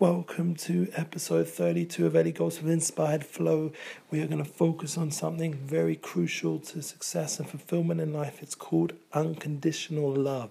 Welcome to episode 32 of Ellie Goes with Inspired Flow. We are going to focus on something very crucial to success and fulfillment in life. It's called unconditional love.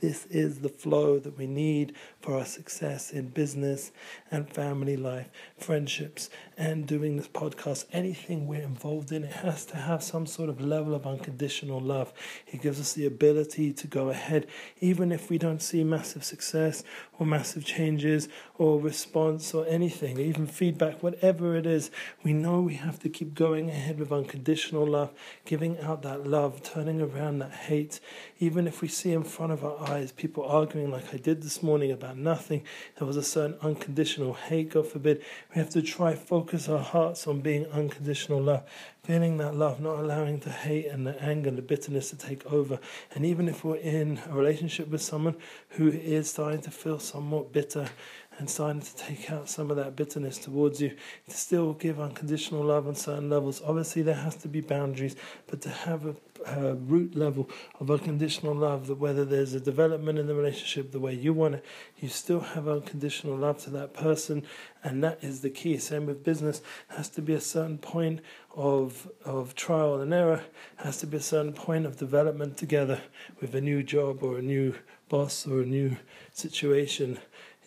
This is the flow that we need for our success in business and family life, friendships, and doing this podcast. Anything we're involved in, it has to have some sort of level of unconditional love. It gives us the ability to go ahead, even if we don't see massive success or massive changes or response or anything, even feedback, whatever it is. We know we have to keep going ahead with unconditional love, giving out that love, turning around that hate, even if we see in front of our eyes people arguing like I did this morning about nothing. There was a certain unconditional hate, God forbid. We have to try focus our hearts on being unconditional love, feeling that love, not allowing the hate and the anger and the bitterness to take over. And even if we're in a relationship with someone who is starting to feel somewhat bitter and starting to take out some of that bitterness towards you, to still give unconditional love on certain levels. Obviously, there has to be boundaries, but to have a, a root level of unconditional love, that whether there's a development in the relationship the way you want it, you still have unconditional love to that person, and that is the key. Same with business, has to be a certain point of of trial and error, has to be a certain point of development together with a new job or a new boss or a new situation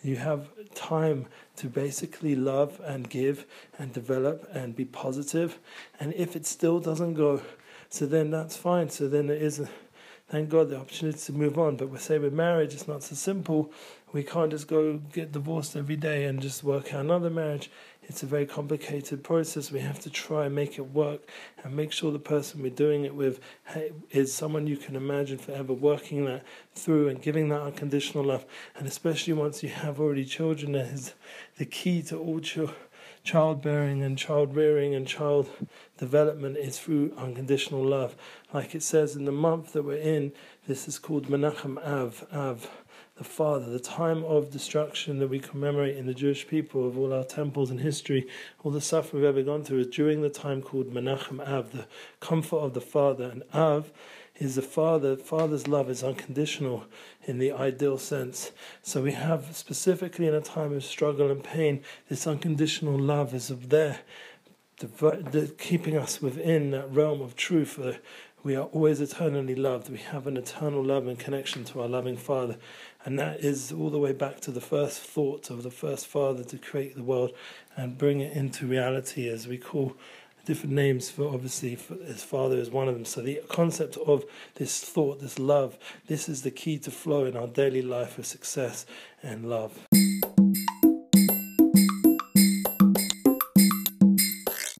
you have time to basically love and give and develop and be positive. And if it still doesn't go, so then that's fine. So then it is, thank God, the opportunity to move on. But we say with marriage, it's not so simple. We can't just go get divorced every day and just work out another marriage. It's a very complicated process. We have to try and make it work and make sure the person we're doing it with is someone you can imagine forever working that through and giving that unconditional love. And especially once you have already children, that is the key to all children childbearing and child rearing and child development is through unconditional love. Like it says in the month that we're in, this is called Menachem Av, Av, the Father, the time of destruction that we commemorate in the Jewish people of all our temples and history, all the suffering we've ever gone through is during the time called Menachem Av, the comfort of the Father. And Av is the Father. Father's love is unconditional in the ideal sense. So we have specifically in a time of struggle and pain, this unconditional love is there, the, the, keeping us within that realm of truth. We are always eternally loved. We have an eternal love and connection to our loving Father. And that is all the way back to the first thought of the first Father to create the world and bring it into reality, as we call different names for obviously for his father is one of them. So the concept of this thought, this love, this is the key to flow in our daily life of success and love.